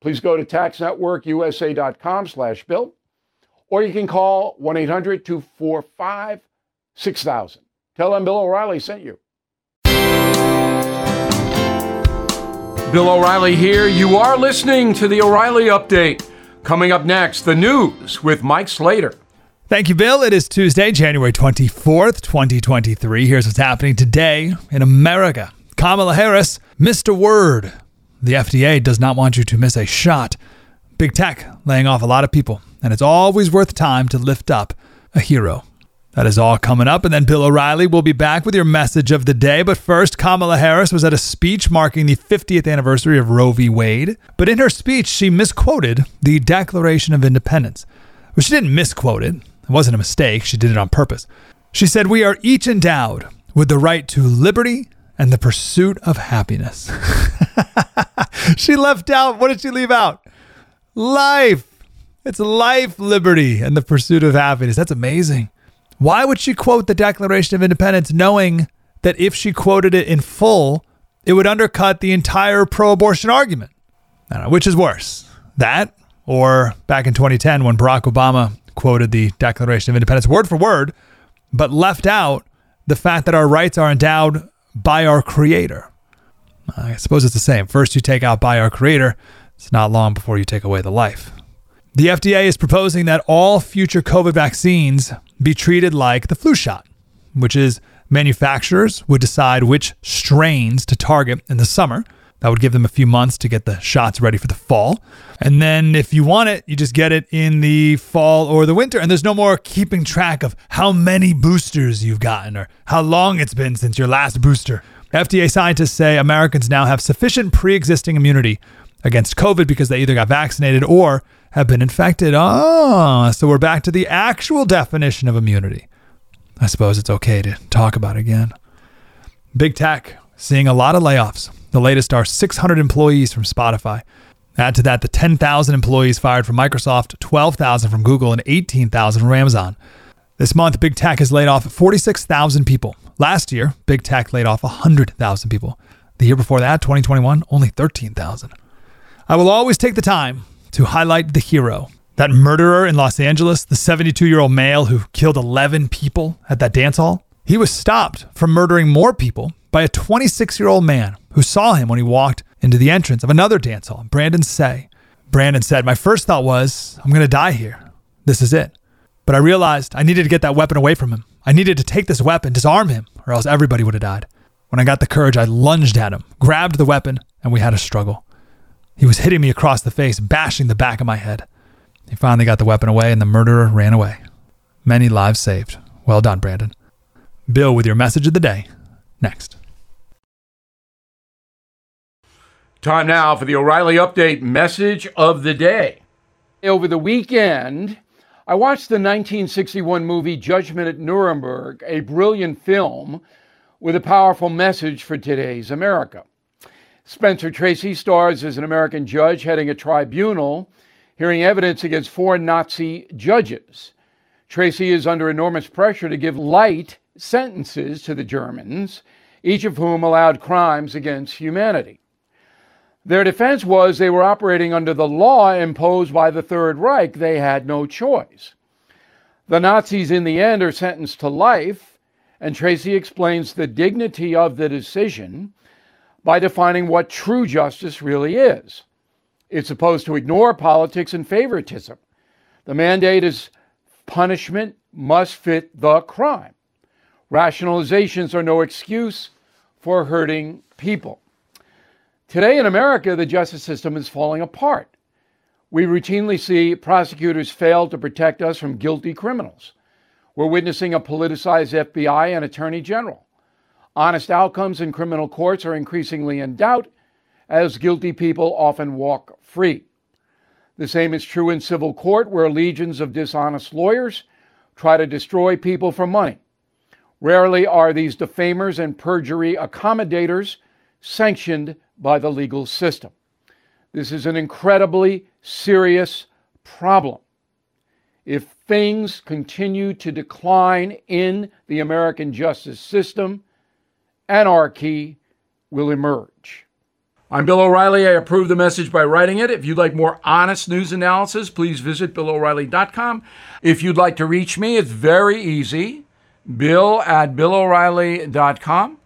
Please go to taxnetworkusa.com slash bill, or you can call 1-800-245-6000. Tell them Bill O'Reilly sent you. Bill O'Reilly here. You are listening to the O'Reilly Update. Coming up next, the news with Mike Slater. Thank you, Bill. It is Tuesday, January 24th, 2023. Here's what's happening today in America. Kamala Harris missed a word. The FDA does not want you to miss a shot. Big tech laying off a lot of people, and it's always worth time to lift up a hero. That is all coming up. And then Bill O'Reilly will be back with your message of the day. But first, Kamala Harris was at a speech marking the 50th anniversary of Roe v. Wade. But in her speech, she misquoted the Declaration of Independence. Well, she didn't misquote it, it wasn't a mistake. She did it on purpose. She said, We are each endowed with the right to liberty and the pursuit of happiness. she left out, what did she leave out? Life. It's life, liberty, and the pursuit of happiness. That's amazing. Why would she quote the Declaration of Independence knowing that if she quoted it in full, it would undercut the entire pro abortion argument? Know, which is worse, that or back in 2010 when Barack Obama quoted the Declaration of Independence word for word, but left out the fact that our rights are endowed by our Creator? I suppose it's the same. First, you take out by our Creator, it's not long before you take away the life. The FDA is proposing that all future COVID vaccines be treated like the flu shot, which is manufacturers would decide which strains to target in the summer. That would give them a few months to get the shots ready for the fall. And then if you want it, you just get it in the fall or the winter. And there's no more keeping track of how many boosters you've gotten or how long it's been since your last booster. FDA scientists say Americans now have sufficient pre existing immunity against COVID because they either got vaccinated or have been infected. Oh, so we're back to the actual definition of immunity. I suppose it's okay to talk about again. Big tech seeing a lot of layoffs. The latest are 600 employees from Spotify. Add to that the 10,000 employees fired from Microsoft, 12,000 from Google, and 18,000 from Amazon. This month, Big Tech has laid off 46,000 people. Last year, Big Tech laid off 100,000 people. The year before that, 2021, only 13,000. I will always take the time to highlight the hero, that murderer in Los Angeles, the 72 year old male who killed 11 people at that dance hall. He was stopped from murdering more people by a 26 year old man who saw him when he walked into the entrance of another dance hall, Brandon Tsay. Brandon said, My first thought was, I'm going to die here. This is it. But I realized I needed to get that weapon away from him. I needed to take this weapon, disarm him, or else everybody would have died. When I got the courage, I lunged at him, grabbed the weapon, and we had a struggle. He was hitting me across the face, bashing the back of my head. He finally got the weapon away, and the murderer ran away. Many lives saved. Well done, Brandon. Bill with your message of the day. Next. Time now for the O'Reilly Update message of the day. Over the weekend, I watched the 1961 movie Judgment at Nuremberg, a brilliant film with a powerful message for today's America. Spencer Tracy stars as an American judge heading a tribunal hearing evidence against four Nazi judges. Tracy is under enormous pressure to give light sentences to the Germans, each of whom allowed crimes against humanity. Their defense was they were operating under the law imposed by the Third Reich. They had no choice. The Nazis, in the end, are sentenced to life, and Tracy explains the dignity of the decision by defining what true justice really is. It's supposed to ignore politics and favoritism. The mandate is punishment must fit the crime. Rationalizations are no excuse for hurting people. Today in America, the justice system is falling apart. We routinely see prosecutors fail to protect us from guilty criminals. We're witnessing a politicized FBI and attorney general. Honest outcomes in criminal courts are increasingly in doubt as guilty people often walk free. The same is true in civil court, where legions of dishonest lawyers try to destroy people for money. Rarely are these defamers and perjury accommodators sanctioned by the legal system. This is an incredibly serious problem. If things continue to decline in the American justice system, anarchy will emerge. I'm Bill O'Reilly. I approve the message by writing it. If you'd like more honest news analysis, please visit BillO'Reilly.com. If you'd like to reach me, it's very easy. Bill at BillO'Reilly.com.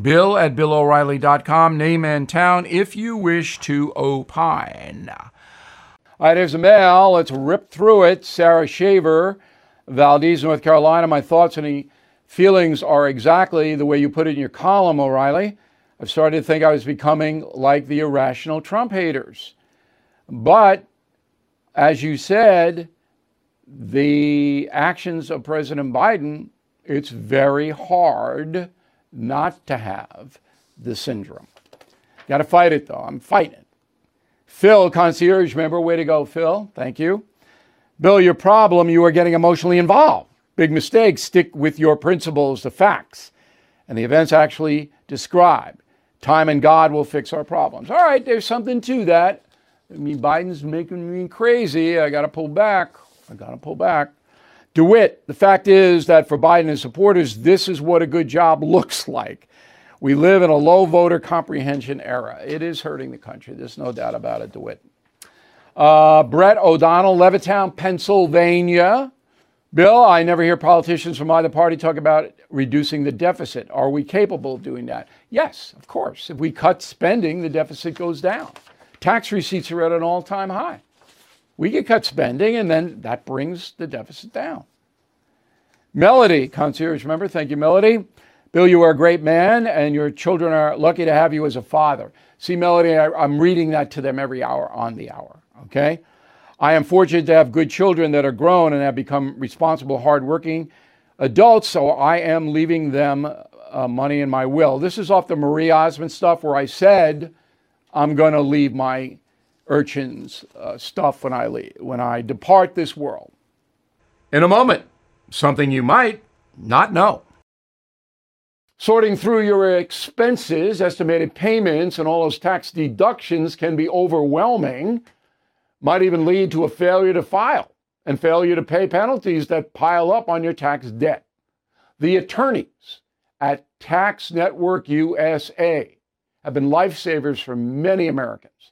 Bill at BillO'Reilly.com. Name and town if you wish to opine. All right, here's a mail. Let's rip through it. Sarah Shaver, Valdese, North Carolina. My thoughts and feelings are exactly the way you put it in your column, O'Reilly. I've started to think I was becoming like the irrational Trump haters. But as you said, the actions of President Biden, it's very hard not to have the syndrome. Got to fight it though. I'm fighting it. Phil, concierge member, way to go, Phil. Thank you. Bill, your problem, you are getting emotionally involved. Big mistake. Stick with your principles, the facts, and the events actually described. Time and God will fix our problems. All right, there's something to that. I mean, Biden's making me crazy. I got to pull back. I got to pull back. DeWitt, the fact is that for Biden and supporters, this is what a good job looks like. We live in a low voter comprehension era. It is hurting the country. There's no doubt about it, DeWitt. Uh, Brett O'Donnell, Levittown, Pennsylvania. Bill, I never hear politicians from either party talk about reducing the deficit. Are we capable of doing that? Yes, of course. If we cut spending, the deficit goes down. Tax receipts are at an all time high. We can cut spending, and then that brings the deficit down. Melody, concierge member, thank you, Melody. Bill, you are a great man, and your children are lucky to have you as a father. See, Melody, I, am reading that to them every hour on the hour, okay? I am fortunate to have good children that are grown and have become responsible, hardworking adults, so I am leaving them uh, money in my will. This is off the Marie Osmond stuff where I said I'm going to leave my urchins uh, stuff when I leave, when I depart this world. In a moment, something you might not know. Sorting through your expenses, estimated payments, and all those tax deductions can be overwhelming might even lead to a failure to file and failure to pay penalties that pile up on your tax debt. The attorneys at Tax Network USA have been lifesavers for many Americans.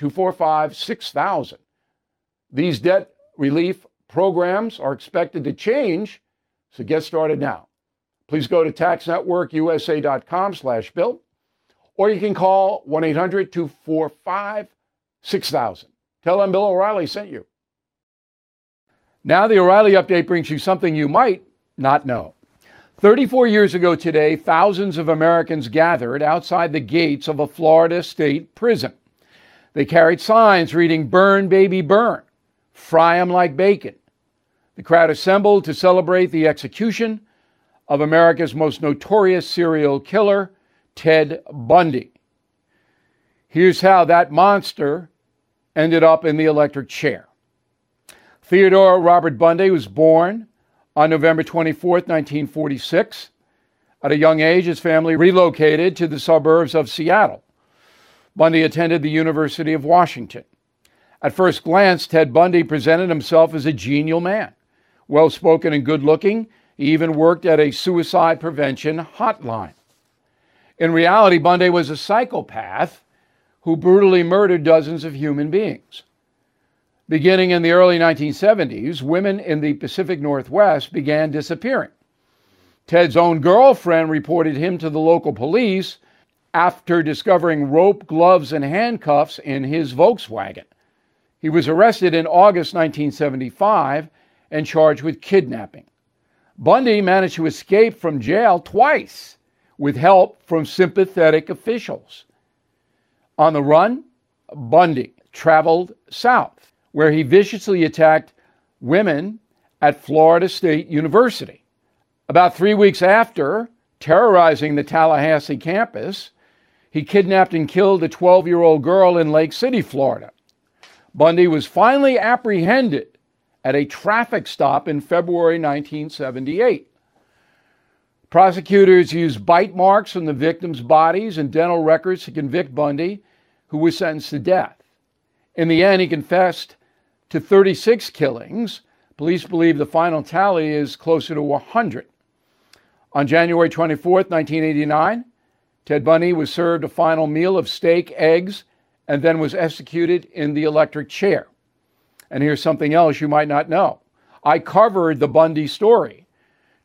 1-800-245-6000. These debt relief programs are expected to change, so get started now. Please go to taxnetworkusa.com slash bill, or you can call 1-800-245-6000. Tell them Bill O'Reilly sent you. Now, the O'Reilly update brings you something you might not know. 34 years ago today, thousands of Americans gathered outside the gates of a Florida state prison. They carried signs reading, Burn, baby, burn, fry 'em like bacon. The crowd assembled to celebrate the execution of America's most notorious serial killer, Ted Bundy. Here's how that monster ended up in the electric chair. Theodore Robert Bundy was born on November 24, 1946. At a young age, his family relocated to the suburbs of Seattle. Bundy attended the University of Washington. At first glance, Ted Bundy presented himself as a genial man, well spoken and good looking. He even worked at a suicide prevention hotline. In reality, Bundy was a psychopath who brutally murdered dozens of human beings. Beginning in the early 1970s, women in the Pacific Northwest began disappearing. Ted's own girlfriend reported him to the local police after discovering rope, gloves, and handcuffs in his Volkswagen. He was arrested in August 1975 and charged with kidnapping. Bundy managed to escape from jail twice with help from sympathetic officials. On the run, Bundy traveled south, where he viciously attacked women at Florida State University. About three weeks after terrorizing the Tallahassee campus, he kidnapped and killed a 12 year old girl in Lake City, Florida. Bundy was finally apprehended at a traffic stop in February 1978. Prosecutors used bite marks on the victims' bodies and dental records to convict Bundy, who was sentenced to death. In the end, he confessed to 36 killings. Police believe the final tally is closer to 100. On January 24, 1989, Ted Bundy was served a final meal of steak, eggs, and then was executed in the electric chair. And here's something else you might not know I covered the Bundy story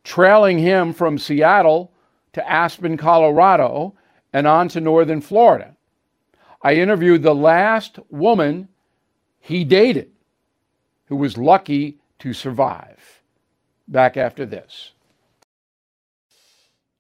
trailing him from Seattle to Aspen, Colorado, and on to northern Florida. I interviewed the last woman he dated who was lucky to survive. Back after this.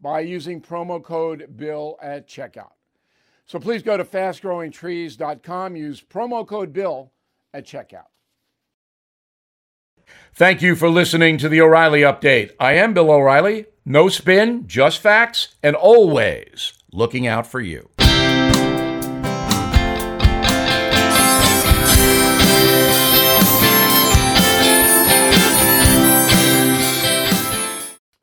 by using promo code BILL at checkout. So please go to fastgrowingtrees.com, use promo code BILL at checkout. Thank you for listening to the O'Reilly Update. I am Bill O'Reilly. No spin, just facts, and always looking out for you.